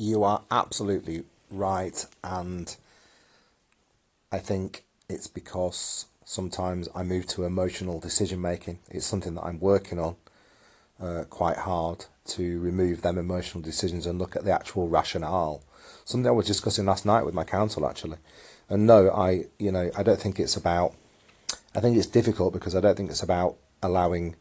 you are absolutely right, and I think it's because sometimes I move to emotional decision making. It's something that I'm working on uh, quite hard to remove them emotional decisions and look at the actual rationale. Something I was discussing last night with my counsel actually. And no, I you know I don't think it's about. I think it's difficult because I don't think it's about allowing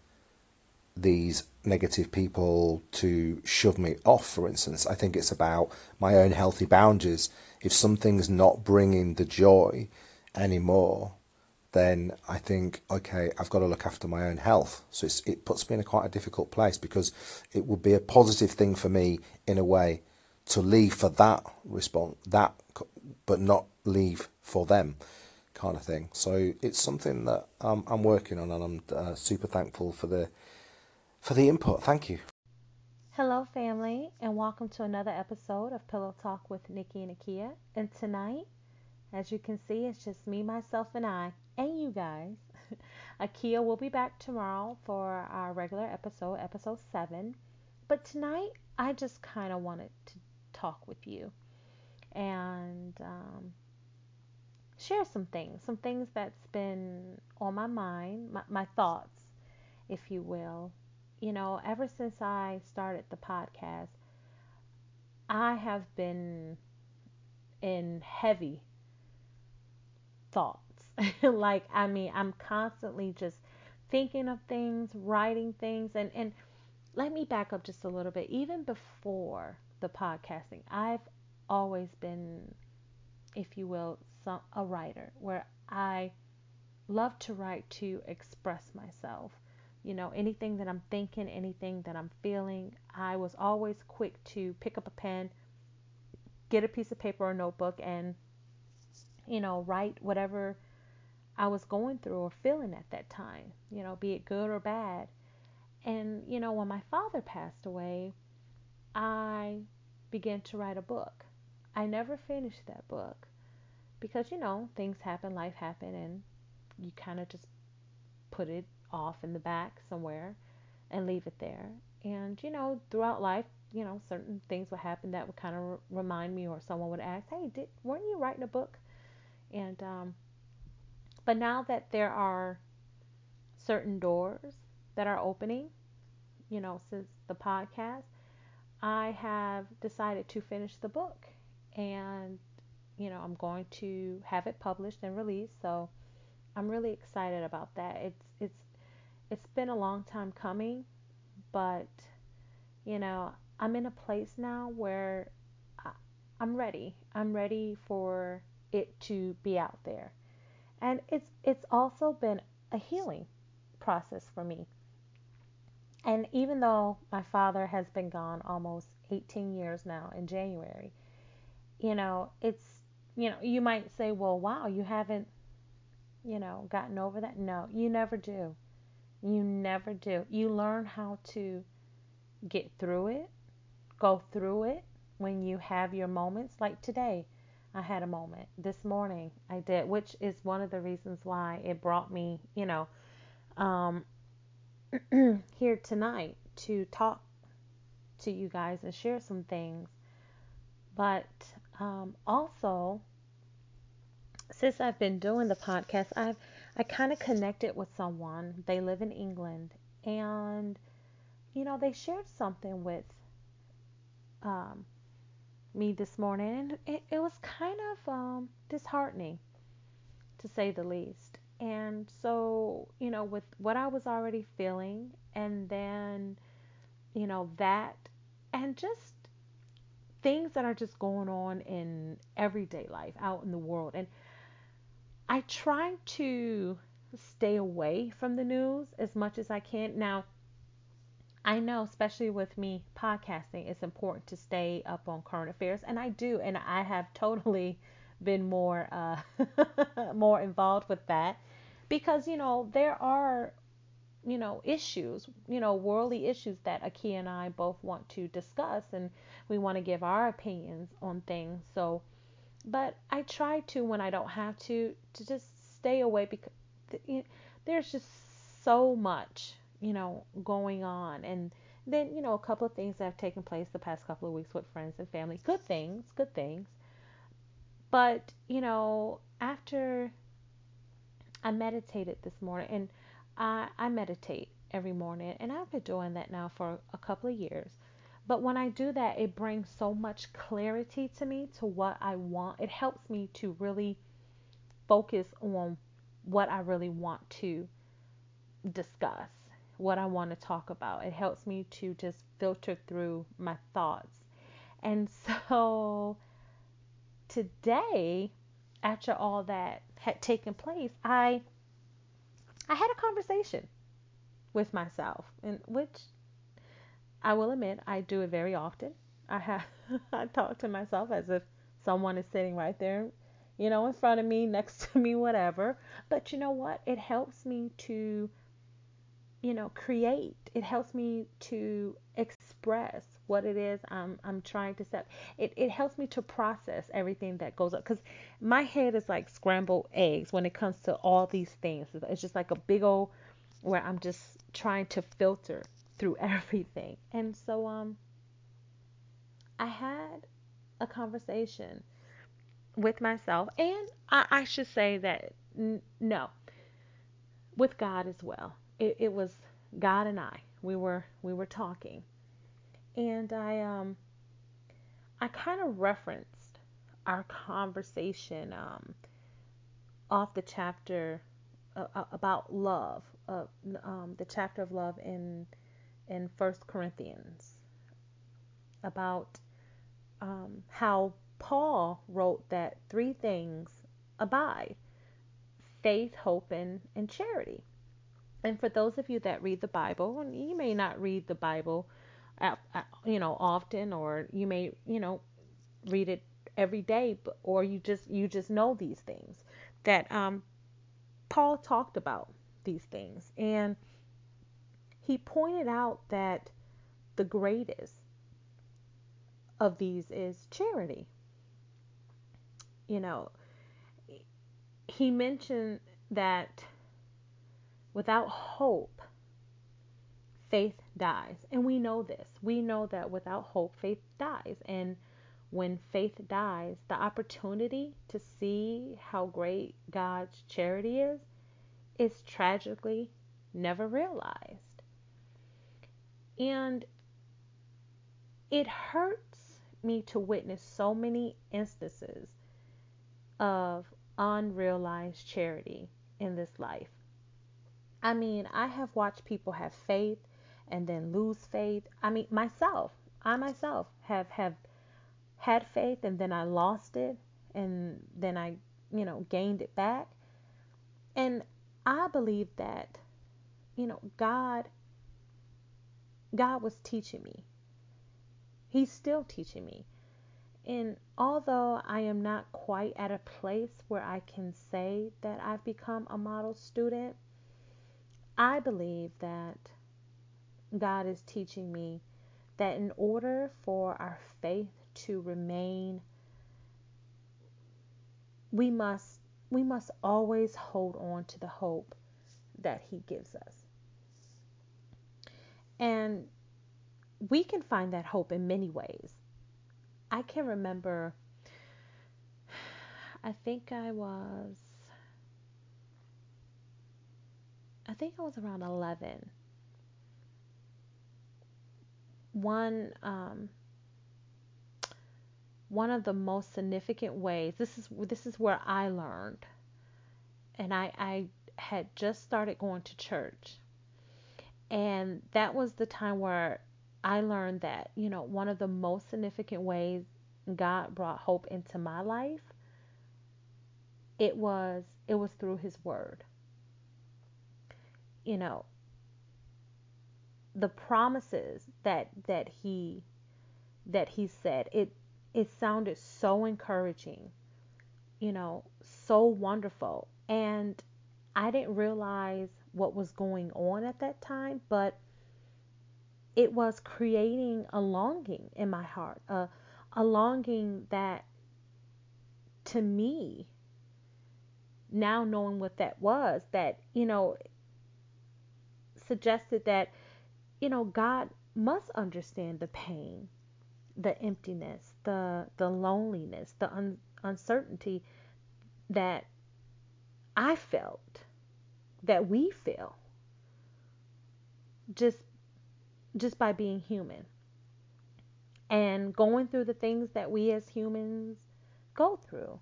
these negative people to shove me off, for instance. I think it's about my own healthy boundaries. If something's not bringing the joy anymore, then I think, okay, I've got to look after my own health. So it puts me in a quite a difficult place because it would be a positive thing for me in a way to leave for that response, that, but not leave for them, kind of thing. So it's something that um, I'm working on, and I'm uh, super thankful for the for the input. Thank you. Hello, family, and welcome to another episode of Pillow Talk with Nikki and Akia. And tonight, as you can see, it's just me, myself, and I and you guys. Akia will be back tomorrow for our regular episode, episode 7. But tonight, I just kind of wanted to talk with you and um, share some things, some things that's been on my mind, my, my thoughts, if you will. You know, ever since I started the podcast, I have been in heavy thoughts. like, I mean, I'm constantly just thinking of things, writing things, and and let me back up just a little bit. Even before the podcasting, I've always been, if you will, some a writer where I love to write to express myself. You know, anything that I'm thinking, anything that I'm feeling, I was always quick to pick up a pen, get a piece of paper or notebook, and you know, write whatever I was going through or feeling at that time, you know, be it good or bad. And, you know, when my father passed away, I began to write a book. I never finished that book because, you know, things happen, life happened, and you kind of just put it off in the back somewhere and leave it there. And, you know, throughout life, you know, certain things would happen that would kind of remind me, or someone would ask, "Hey, did weren't you writing a book?" And um, but now that there are certain doors that are opening, you know, since the podcast, I have decided to finish the book and you know, I'm going to have it published and released. So I'm really excited about that. It's it's been a long time coming, but you know, I'm in a place now where I, I'm ready. I'm ready for it to be out there. And it's it's also been a healing process for me. And even though my father has been gone almost 18 years now in January, you know, it's you know, you might say, "Well, wow, you haven't you know, gotten over that." No, you never do. You never do. You learn how to get through it, go through it when you have your moments like today. I had a moment this morning. I did, which is one of the reasons why it brought me, you know, um, here tonight to talk to you guys and share some things. But um, also, since I've been doing the podcast, I've I kind of connected with someone. They live in England, and you know, they shared something with um, me this morning, and it, it was kind of um, disheartening to say the least. And so, you know, with what I was already feeling, and then, you know, that, and just things that are just going on in everyday life out in the world. And I try to stay away from the news as much as I can. Now, I know, especially with me podcasting, it's important to stay up on current affairs, and I do, and I have totally been more uh, more involved with that because you know there are you know issues, you know worldly issues that Aki and I both want to discuss, and we want to give our opinions on things. So, but I try to when I don't have to to just stay away because there's just so much you know, going on and Then, you know, a couple of things that have taken place the past couple of weeks with friends and family. Good things, good things. But, you know, after I meditated this morning, and I, I meditate every morning, and I've been doing that now for a couple of years. But when I do that, it brings so much clarity to me to what I want. It helps me to really focus on what I really want to discuss, what I want to talk about. It helps me to just filter through my thoughts. And so today, after all that had taken place, I I had a conversation with myself, and which I will admit I do it very often. I have I talk to myself as if someone is sitting right there, you know, in front of me, next to me, whatever. But you know what? It helps me to you know, create. It helps me to express what it is I'm I'm trying to set. It it helps me to process everything that goes up because my head is like scrambled eggs when it comes to all these things. It's just like a big old where I'm just trying to filter through everything. And so um I had a conversation with myself and I, I should say that n- no with God as well it, it was God and I. We were we were talking, and I um I kind of referenced our conversation um off the chapter uh, uh, about love, uh, um, the chapter of love in in First Corinthians, about um, how Paul wrote that three things abide: faith, hope, and, and charity. And for those of you that read the Bible, and you may not read the Bible, you know, often, or you may, you know, read it every day, or you just you just know these things that um, Paul talked about these things, and he pointed out that the greatest of these is charity. You know, he mentioned that Without hope, faith dies. And we know this. We know that without hope, faith dies. And when faith dies, the opportunity to see how great God's charity is is tragically never realized. And it hurts me to witness so many instances of unrealized charity in this life. I mean, I have watched people have faith and then lose faith. I mean, myself, I myself have have had faith and then I lost it and then I, you know, gained it back. And I believe that you know, God God was teaching me. He's still teaching me. And although I am not quite at a place where I can say that I've become a model student, I believe that God is teaching me that in order for our faith to remain we must we must always hold on to the hope that he gives us. And we can find that hope in many ways. I can remember I think I was I think I was around 11. One um, one of the most significant ways this is this is where I learned, and I I had just started going to church, and that was the time where I learned that you know one of the most significant ways God brought hope into my life it was it was through his word. You know the promises that that he that he said it it sounded so encouraging you know so wonderful. And i didn't realize what was going on at that time but it was creating a longing in my heart a, a longing that to me now knowing what that was that you know suggested that, you know, God must understand the pain, the emptiness, the the loneliness, the un- uncertainty that I felt, that we feel just just by being human and going through the things that we as humans go through.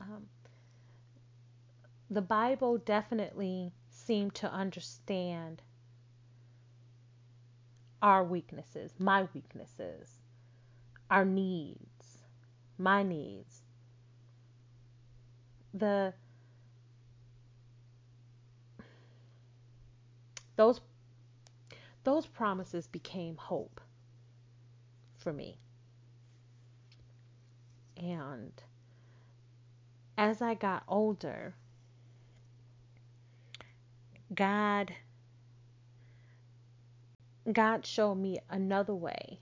Um, the Bible definitely seemed to understand our weaknesses, my weaknesses, our needs, my needs. The those those promises became hope for me. And as I got older, God God showed me another way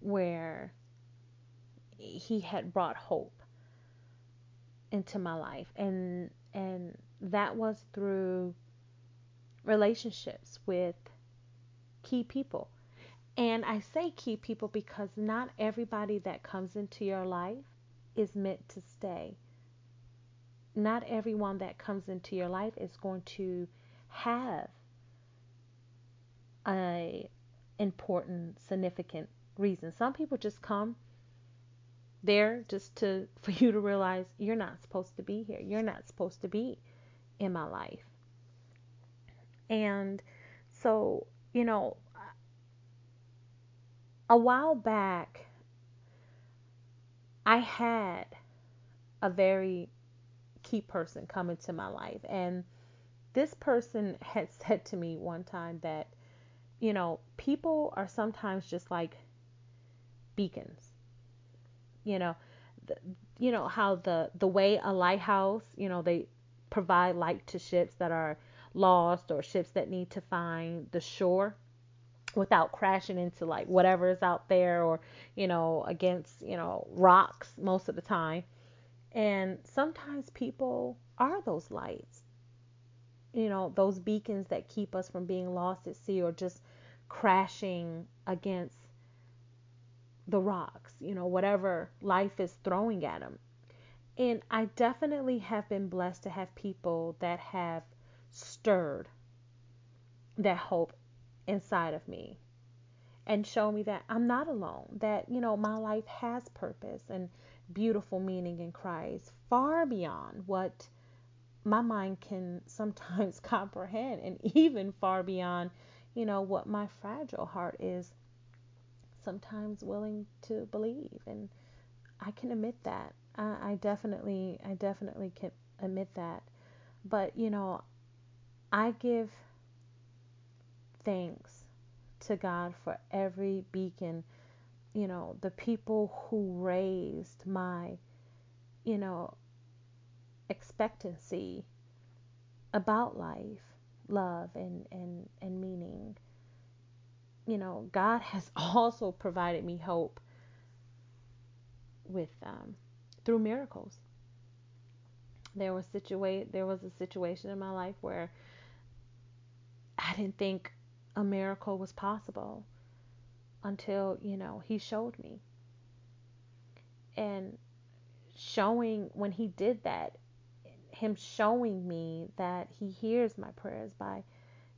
where he had brought hope into my life and and that was through relationships with key people. And I say key people because not everybody that comes into your life is meant to stay. Not everyone that comes into your life is going to have a important significant reason. Some people just come there just to for you to realize you're not supposed to be here. You're not supposed to be in my life. And so, you know, a while back, I had a very key person come into my life. And this person had said to me one time that, you know, people are sometimes just like beacons. You know, the, you know how the the way a lighthouse, you know, they provide light to ships that are lost or ships that need to find the shore without crashing into like whatever is out there or you know against you know rocks most of the time. And sometimes people are those lights you know those beacons that keep us from being lost at sea or just crashing against the rocks you know whatever life is throwing at them and i definitely have been blessed to have people that have stirred that hope inside of me and show me that I'm not alone, that, you know, my life has purpose and beautiful meaning in Christ, far beyond what my mind can sometimes comprehend, and even far beyond, you know, what my fragile heart is sometimes willing to believe. And I can admit that. I, I definitely, I definitely can admit that. But, you know, I give thanks to God for every beacon, you know, the people who raised my, you know, expectancy about life, love, and, and, and meaning. You know, God has also provided me hope with um, through miracles. There was situa- there was a situation in my life where I didn't think a miracle was possible until, you know, he showed me. And showing when he did that, him showing me that he hears my prayers by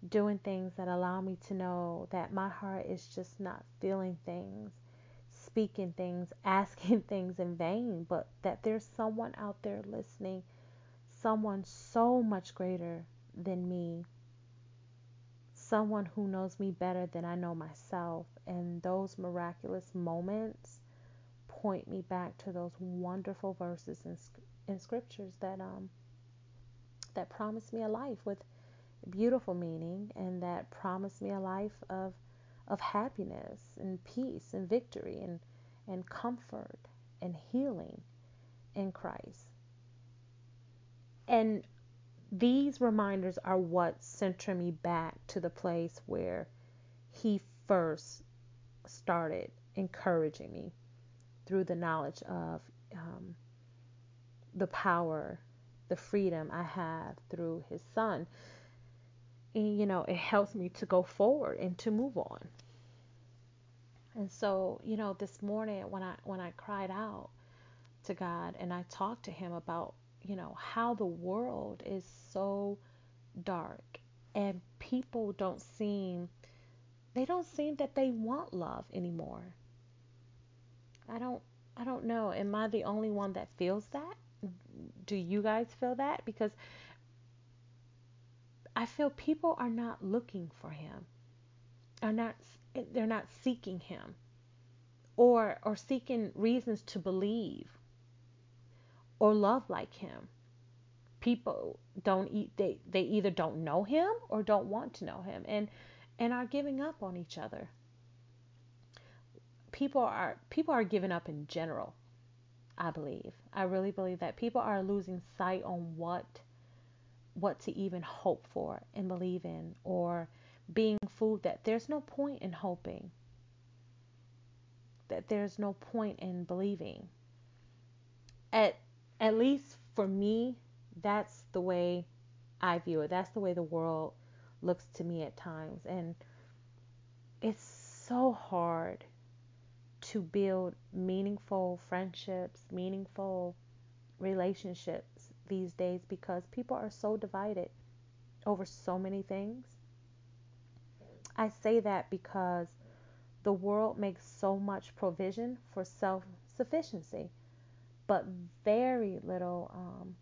doing things that allow me to know that my heart is just not feeling things, speaking things, asking things in vain, but that there's someone out there listening, someone so much greater than me someone who knows me better than I know myself. And those miraculous moments point me back to those wonderful verses in, in scriptures that um that promise me a life with beautiful meaning and that promise me a life of of happiness and peace and victory and and comfort and healing in Christ. And these reminders are what center me back to the place where he first started encouraging me through the knowledge of um, the power, the freedom I have through his son. and, you know, it helps me to go forward and to move on. And so, you know, this morning when I when I cried out to God and I talked to him about, you know, how the world is so dark and people don't seem they don't seem that they want love anymore. I don't I don't know. Am I the only one that feels that? Do you guys feel that? Because I feel people are not looking for him. Are not they're not seeking him or or seeking reasons to believe or love like him. People don't eat they they either don't know him or don't want to know him and and are giving up on each other. People are people are giving up in general. I believe. I really believe that people are losing sight on what what to even hope for and believe in or being fooled that there's no point in hoping that there's no point in believing at at least for me that's the way I view it. That's the way the world looks to me at times. And it's so hard to build meaningful friendships meaningful relationships these days because people are so divided over so many things. I say that because the world makes so much provision for self sufficiency, but very little um,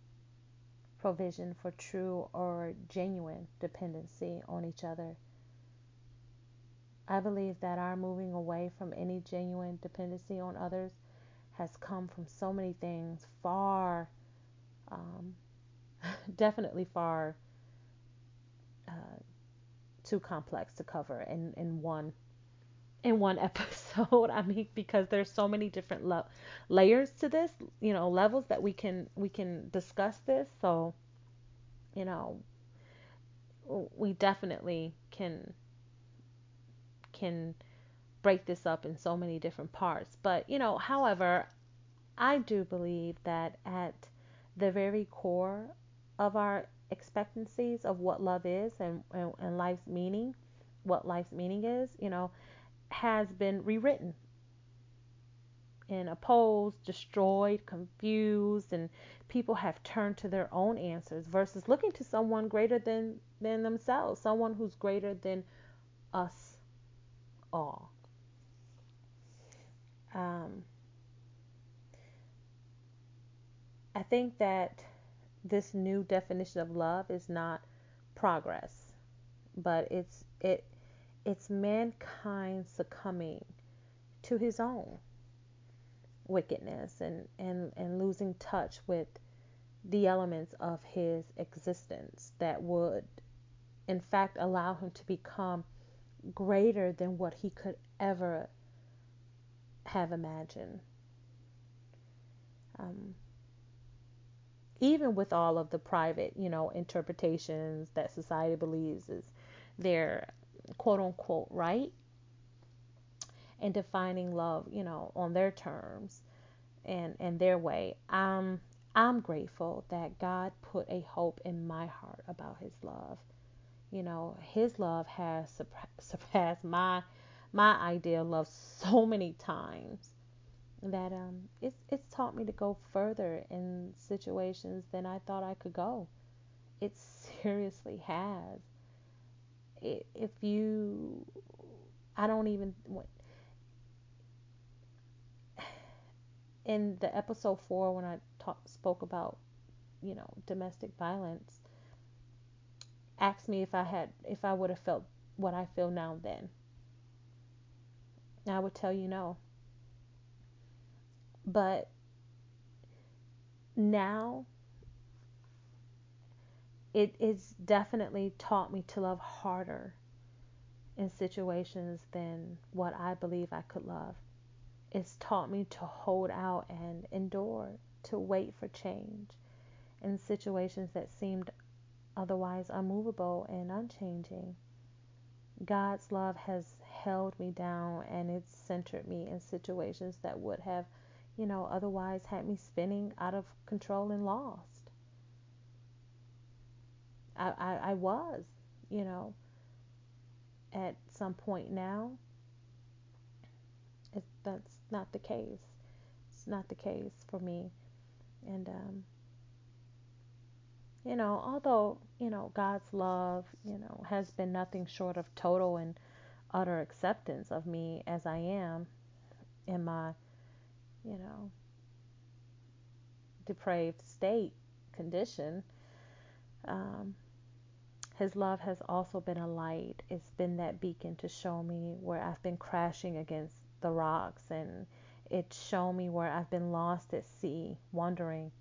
provision for true or genuine dependency on each other. I believe that our moving away from any genuine dependency on others has come from so many things far um, definitely far uh, too complex to cover in, in one in one episode. I mean, because there's so many different lo- layers to this, you know, levels that we can we can discuss this. So, you know, we definitely can can break this up in so many different parts. But, you know, however, I do believe that at the very core of our expectancies of what love is and, and, and life's meaning, what life's meaning is, you know, has been rewritten and opposed, destroyed, confused, and people have turned to their own answers versus looking to someone greater than, than themselves, someone who's greater than us all. Um, I think that this new definition of love is not progress, but it's it it's mankind succumbing to his own wickedness and, and, and losing touch with the elements of his existence that would in fact allow him to become greater than what he could ever have imagined. Um, even with all of the private, you know, interpretations that society believes is their quote unquote right and defining love, you know, on their terms and and their way. I'm I'm grateful that God put a hope in my heart about his love. You know, his love has surpassed my my idea of love so many times that um, it's it's taught me to go further in situations than I thought I could go. It seriously has. If you, I don't even. In the episode four, when I talk, spoke about, you know, domestic violence, asked me if I had, if I would have felt what I feel now then. I would tell you no. But now it is definitely taught me to love harder in situations than what I believe I could love. It's taught me to hold out and endure, to wait for change in situations that seemed otherwise unmovable and unchanging. God's love has held me down and it's centered me in situations that would have you know, otherwise had me spinning out of control and lost. I, I, was. you know, at some point now, it, that's not the case. It's not the case for me. And, um, you know, although, you know, God's love, you know, has been nothing short of total and utter acceptance of me as I am in my, you know, depraved state condition. Um, his love has also been a light. It's been that beacon to show me where I've been crashing against the rocks, and it's shown me where I've been lost at sea, wandering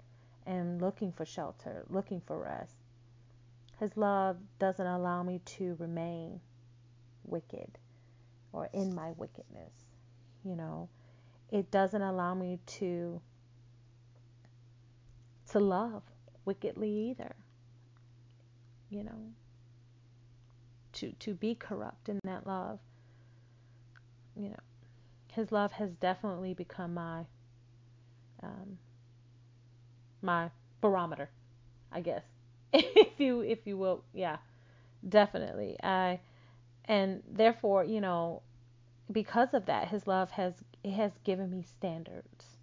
and looking for shelter, looking for rest. His love doesn't allow me to remain wicked or in my wickedness. You know, it doesn't allow me to to love wickedly either. You know, to to be corrupt in that love. You know, his love has definitely become my um, my barometer, I guess, if you if you will, yeah, definitely. I and therefore, you know, because of that, His love has it has given me standards.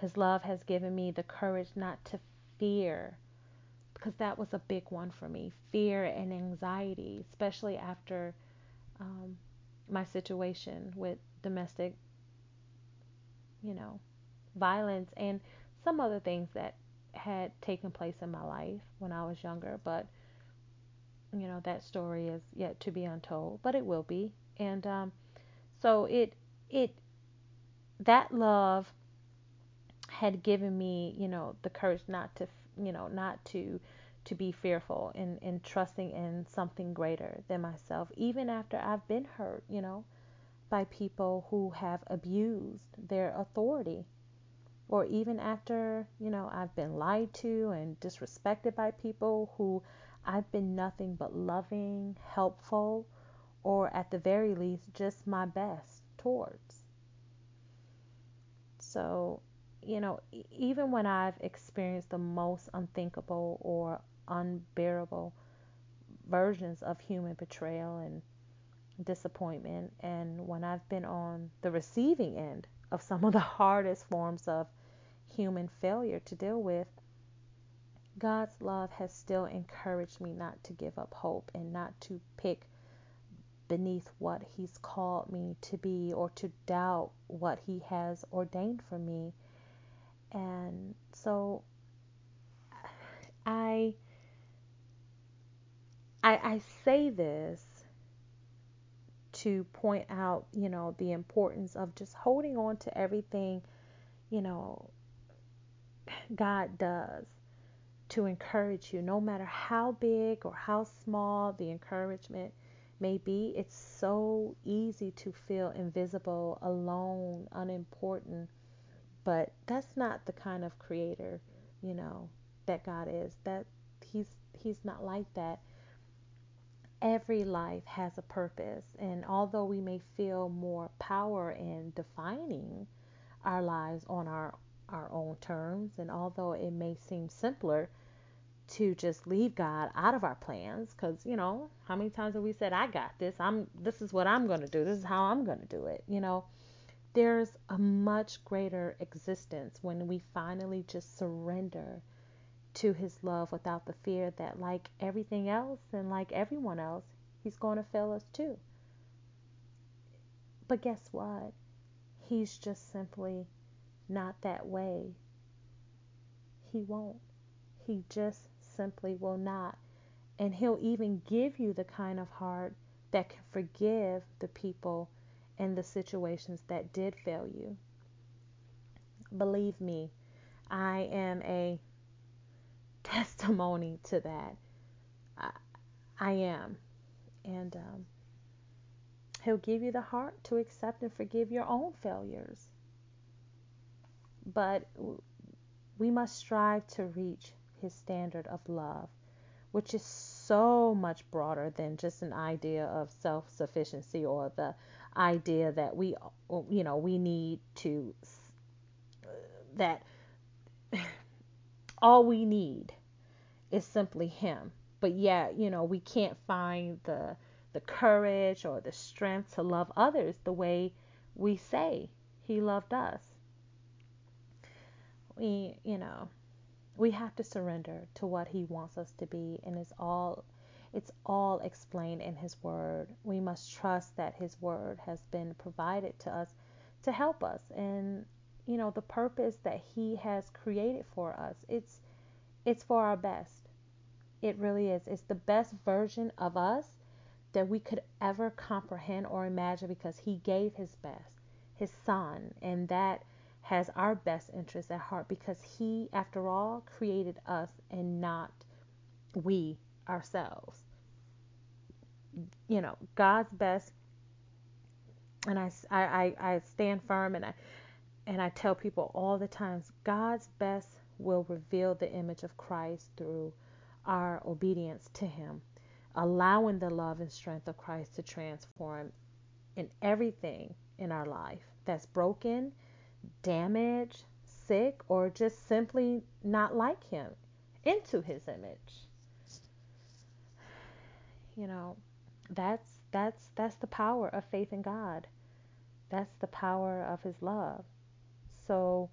His love has given me the courage not to fear, because that was a big one for me, fear and anxiety, especially after um, my situation with domestic, you know, violence and some other things that had taken place in my life when I was younger, but you know that story is yet to be untold, but it will be. And um, so it it that love had given me, you know, the courage not to, you know, not to to be fearful and, trusting in something greater than myself, even after I've been hurt, you know, by people who have abused their authority or even after, you know, I've been lied to and disrespected by people who I've been nothing but loving, helpful, or at the very least, just my best towards. So, you know, even when I've experienced the most unthinkable or unbearable versions of human betrayal and disappointment, and when I've been on the receiving end of some of the hardest forms of human failure to deal with, God's love has still encouraged me not to give up hope and not to pick beneath what He's called me to be or to doubt what He has ordained for me. And so I I, I say this to point out, you know, the importance of just holding on to everything, you know, God does to encourage you, no matter how big or how small the encouragement may be. It's so easy to feel invisible, alone, unimportant, but that's not the kind of creator, you know, that God is. That he's he's not like that. Every life has a purpose, and although we may feel more power in defining our lives on our our own terms. And although it may seem simpler to just leave God out of our plans, because you know, how many times have we said, "I got this. I'm. This is what I'm to do. This is how I'm to do it." You know, there's a much greater existence when we finally just surrender to His love without the fear that, like everything else and like everyone else, He's going to fail us too. But guess what? He's just simply not that way. He won't. He just simply will not. And He'll even give you the kind of heart that can forgive the people and the situations that did fail you. Believe me, I am a testimony to that. I, I am. And um, He'll give you the heart to accept and forgive your own failures but we must strive to reach his standard of love, which is so much broader than just an idea of self sufficiency or the idea that we, you know, we need to, that all we need is simply him but yet, you know, we can't find the the courage or the strength to love others the way we say he loved us. We, you know, we have to surrender to what he wants us to be and it's all it's all explained in his word. We must trust that his word has been provided to us to help us and you know the purpose that he has created for us. It's it's for our best. It really is. It's the best version of us that we could ever comprehend or imagine because he gave his best, his son, and that has our best interest at heart because he, after all, created us and not we ourselves. You know, God's best, and I, I, I stand firm and I, and I tell people all the times God's best will reveal the image of Christ through our obedience to Him allowing the love and strength of Christ to transform in everything in our life that's broken, damaged, sick, or just simply not like Him into His image. You know, that's that's that's the power of faith in God. That's the power of His love. So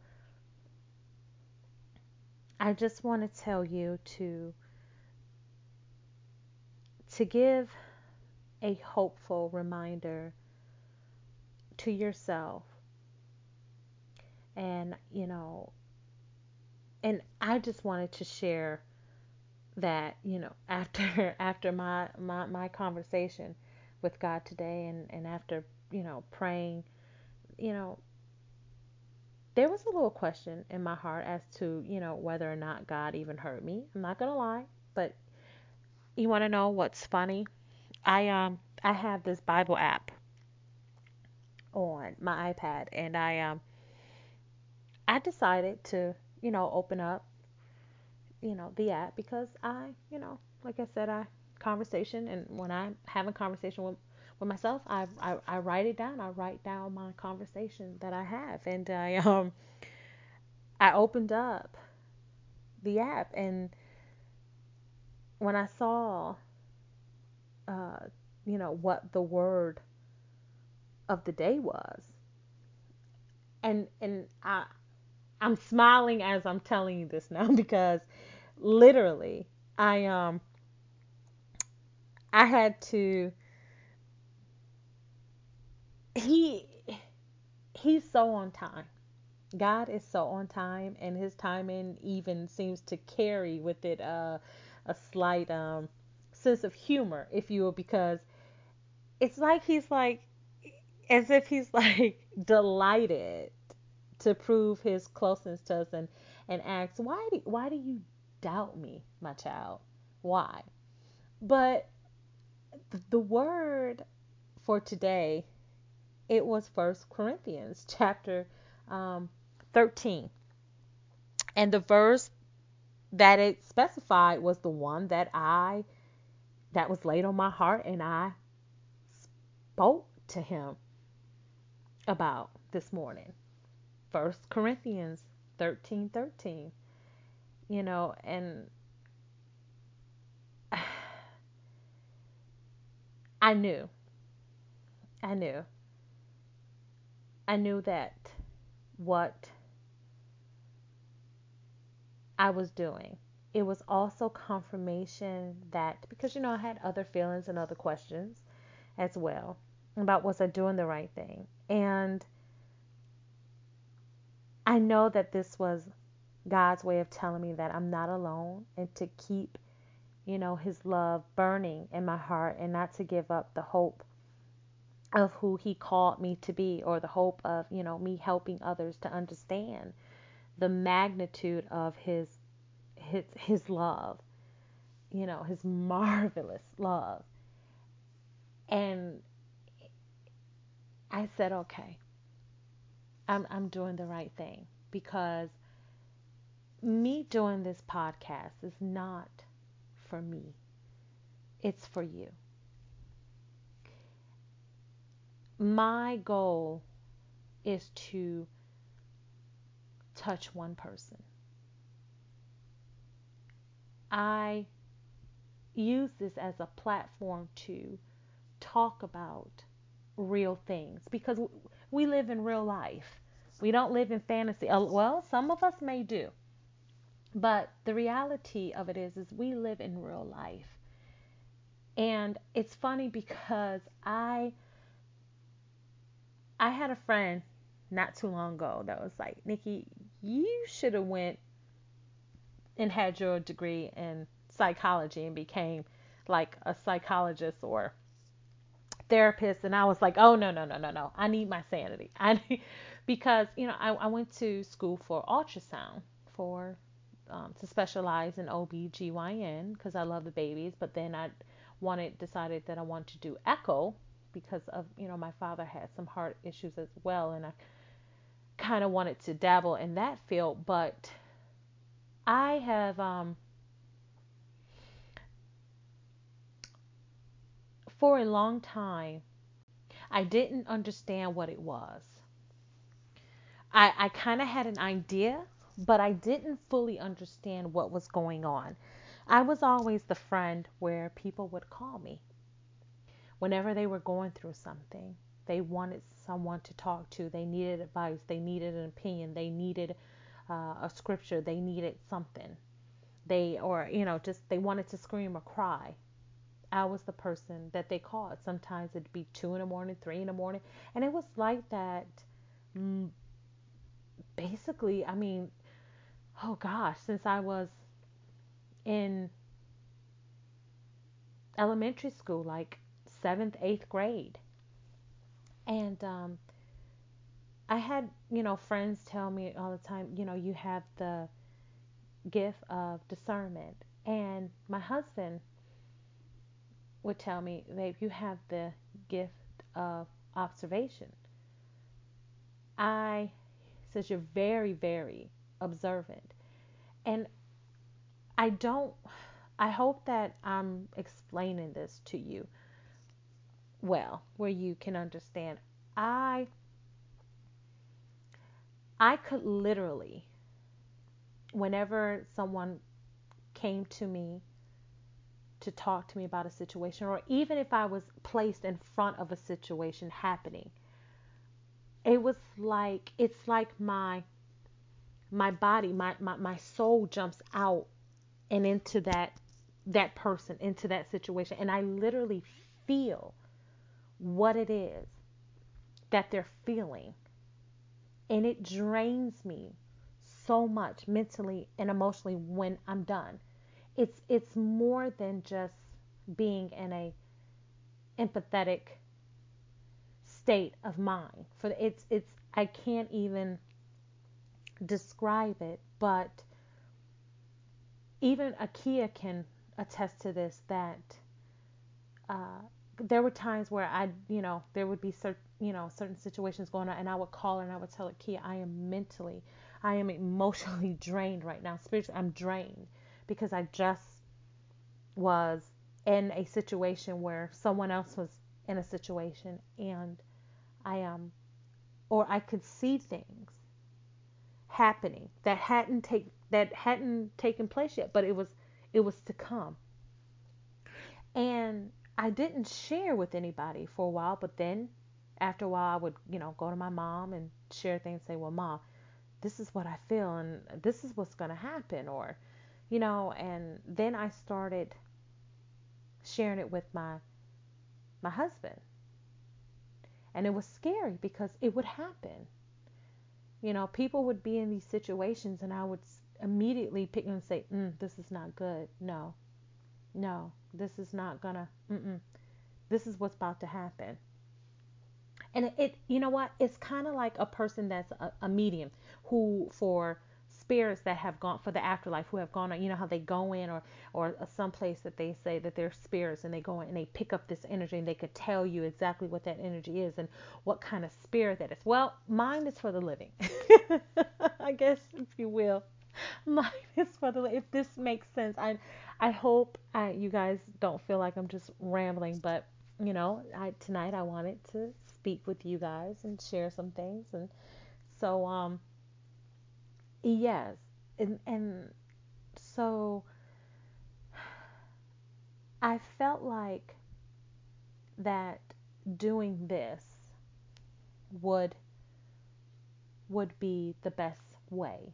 I just want to tell you to to give a hopeful reminder to yourself. And, you know, and I just wanted to share that, you know, after after my my, my conversation with God today and, and after, you know, praying, you know, there was a little question in my heart as to, you know, whether or not God even heard me. I'm not gonna lie, but you want to know what's funny? I um I have this Bible app on my iPad and I um I decided to, you know, open up you know, the app because I, you know, like I said, I conversation and when I'm having conversation with with myself, I, I I write it down. I write down my conversation that I have and I um I opened up the app and when I saw, uh, you know, what the word of the day was, and and I, I'm smiling as I'm telling you this now because literally I um I had to he he's so on time. God is so on time and his timing even seems to carry with it uh a slight um, sense of humor, if you will, because it's like he's like, as if he's like delighted to prove his closeness to us and, and asks, why do, why do you doubt me, my child? Why? But the word for today, it was First Corinthians chapter um, 13. And the verse that it specified was the one that I that was laid on my heart and I spoke to him about this morning. First Corinthians 13 13. You know, and I knew. I knew. I knew that what I was doing. It was also confirmation that because you know I had other feelings and other questions as well about was I doing the right thing. And I know that this was God's way of telling me that I'm not alone and to keep, you know, his love burning in my heart and not to give up the hope of who he called me to be or the hope of, you know, me helping others to understand the magnitude of his his his love you know his marvelous love. And i said okay i'm i'm doing the right thing because me doing this podcast is not for me. It's for you my goal is to touch one person. I use this as a platform to talk about real things because we live in real life. We don't live in fantasy. Uh, well, some of us may do. But the reality of it is is we live in real life. And it's funny because I I had a friend not too long ago that was like, Nikki, you should have went and had your degree in psychology and became like a psychologist or therapist and I was like, oh no no no no no, I need my sanity. I need, because you know I, I went to school for ultrasound for um, to specialize in OB/GYN because I love the babies, but then I wanted decided that I wanted to do echo because of you know my father had some heart issues as well and I kind of wanted to dabble in that field, but I have um, for a long time I didn't understand what it was. I, I kind of had an idea, but I didn't fully understand what was going on. I was always the friend where people would call me whenever they were going through something. They wanted someone to talk to, they needed advice, they needed an opinion, they needed uh, a scripture, they needed something. They, or, you know, just they wanted to scream or cry. I was the person that they called. Sometimes it'd be two in the morning, three in the morning. And it was like that mm, basically, I mean, oh gosh, since I was in elementary school, like seventh, eighth grade. And um, I had, you know, friends tell me all the time, you know, you have the gift of discernment. And my husband would tell me, babe, you have the gift of observation. I says you're very, very observant. And I don't, I hope that I'm explaining this to you well, where you can understand. I, I could literally, whenever someone came to me to talk to me about a situation, or even if I was placed in front of a situation happening, it was like it's like my my body, my, my, my soul jumps out and into that that person, into that situation. And I literally feel what it is that they're feeling. And it drains me so much mentally and emotionally when I'm done. It's it's more than just being in a empathetic state of mind. For it's it's I can't even describe it, but even Akia can attest to this that uh, there were times where I, you know, there would be certain, you know, certain situations going on, and I would call her and I would tell her, Kia, I am mentally, I am emotionally drained right now. Spiritually, I'm drained because I just was in a situation where someone else was in a situation, and I um, or I could see things happening that hadn't take that hadn't taken place yet, but it was it was to come. And I didn't share with anybody for a while, but then after a while I would, you know, go to my mom and share things, and say, Well, mom, this is what I feel and this is what's gonna happen or you know, and then I started sharing it with my my husband. And it was scary because it would happen. You know, people would be in these situations and I would immediately pick and say, mm, this is not good. No, no, this is not gonna, mm-mm. this is what's about to happen. And it, it you know what? It's kind of like a person that's a, a medium who, for spirits that have gone for the afterlife who have gone on you know how they go in or or some place that they say that they're spirits and they go in and they pick up this energy and they could tell you exactly what that energy is and what kind of spirit that is well mine is for the living i guess if you will mine is for the if this makes sense i i hope I, you guys don't feel like i'm just rambling but you know i tonight i wanted to speak with you guys and share some things and so um Yes. And and so I felt like that doing this would would be the best way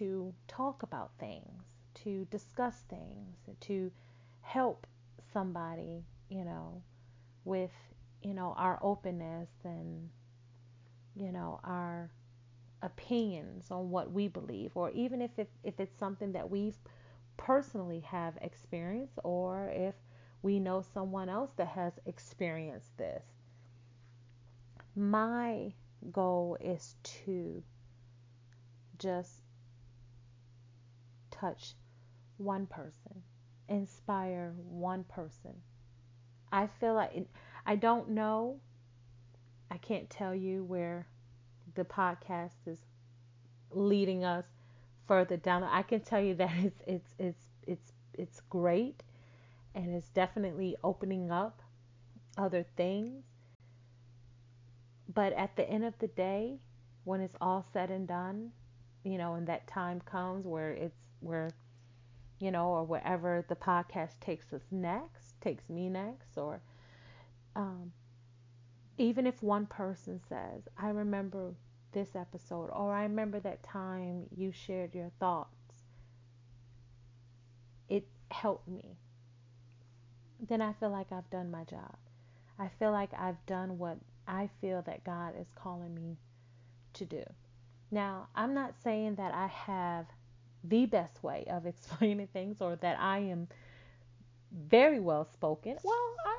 to talk about things, to discuss things, to help somebody, you know, with, you know, our openness and, you know, our opinions on what we believe, or even if, it, if it's something that we've personally have experienced, or if we know someone else that has experienced this. My goal is to just touch one person, inspire one person. I feel like it, I don't know. I can't tell you where the podcast is leading us further down. I can tell you that it's it's it's it's it's great and it's definitely opening up other things. But at the end of the day, when it's all said and done, you know, and that time comes where it's where you know, or wherever the podcast takes us next, takes me next, or um, even if one person says, I remember this episode, or I remember that time you shared your thoughts, it helped me. Then I feel like I've done my job. I feel like I've done what I feel that God is calling me to do. Now, I'm not saying that I have the best way of explaining things or that I am very well spoken. Well, I,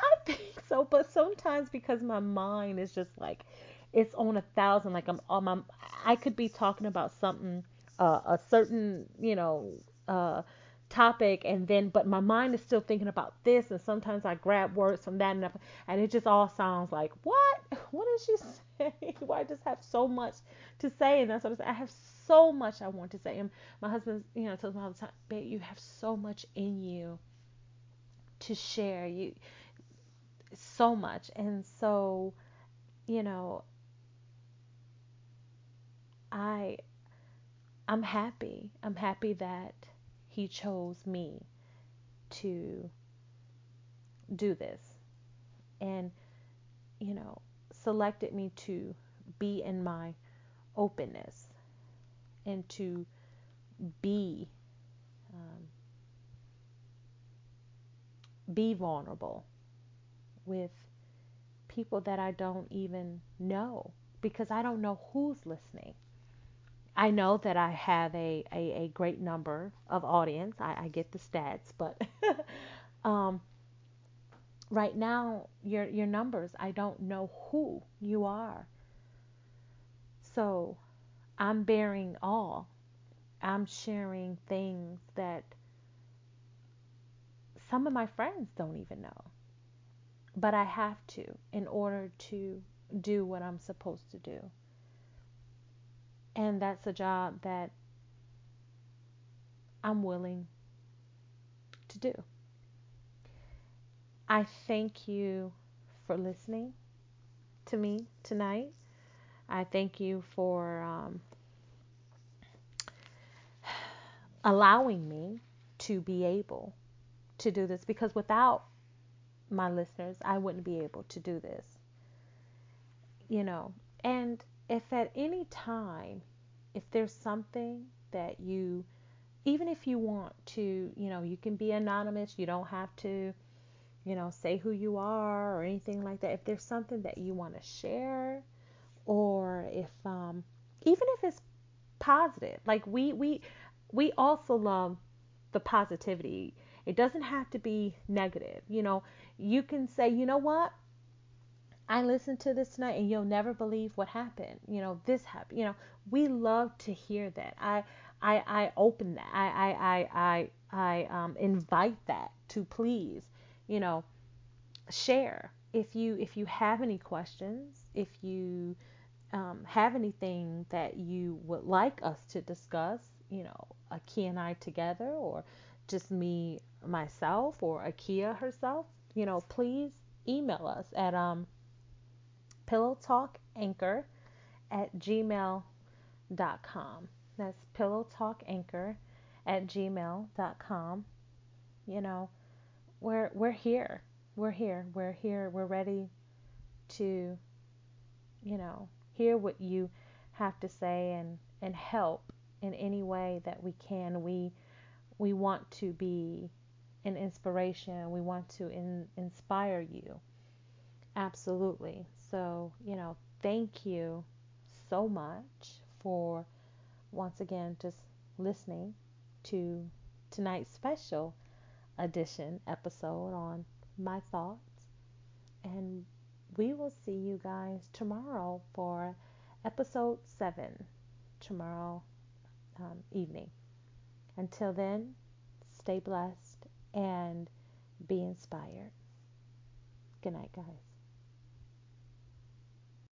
I think so, but sometimes because my mind is just like it's on a thousand, like I'm on my, I could be talking about something, uh, a certain, you know, uh, topic and then but my mind is still thinking about this and sometimes I grab words from that and, and it just all sounds like what? What did she say why I just have so much to say? And that's what I'm saying. I have so much I want to say. And my husband you know tells me all the time babe you have so much in you to share. You so much. And so you know I I'm happy. I'm happy that he chose me to do this and, you know, selected me to be in my openness and to be um, be vulnerable with people that I don't even know because I don't know who's listening. I know that I have a, a, a great number of audience. I, I get the stats, but um, right now your your numbers, I don't know who you are. So I'm bearing all. I'm sharing things that some of my friends don't even know. But I have to in order to do what I'm supposed to do. And that's a job that I'm willing to do. I thank you for listening to me tonight. I thank you for um, allowing me to be able to do this because without my listeners, I wouldn't be able to do this. You know, and if at any time, if there's something that you, even if you want to, you know, you can be anonymous, you don't have to, you know, say who you are or anything like that. If there's something that you want to share, or if, um, even if it's positive, like we, we, we also love the positivity. It doesn't have to be negative. You know, you can say, you know what? I listened to this tonight and you'll never believe what happened. You know, this happened. You know, we love to hear that. I I I open that. I I I I, I um, invite that to please, you know, share. If you if you have any questions, if you um, have anything that you would like us to discuss, you know, Akia and I together, or just me myself, or Akia herself, you know, please email us at um pillowtalkanchor at gmail.com. That's pillowtalkanchor at gmail.com. You know, we're we're here. We're here. We're here. We're ready to, you know, hear what you have to say and and help in any way that we can. We we want to be an inspiration. We want to in, inspire you. Absolutely. So, you know, thank you so much for once again just listening to tonight's special edition episode on my thoughts. And we will see you guys tomorrow for episode 7 tomorrow um, evening. Until then, stay blessed and be inspired. Good night, guys.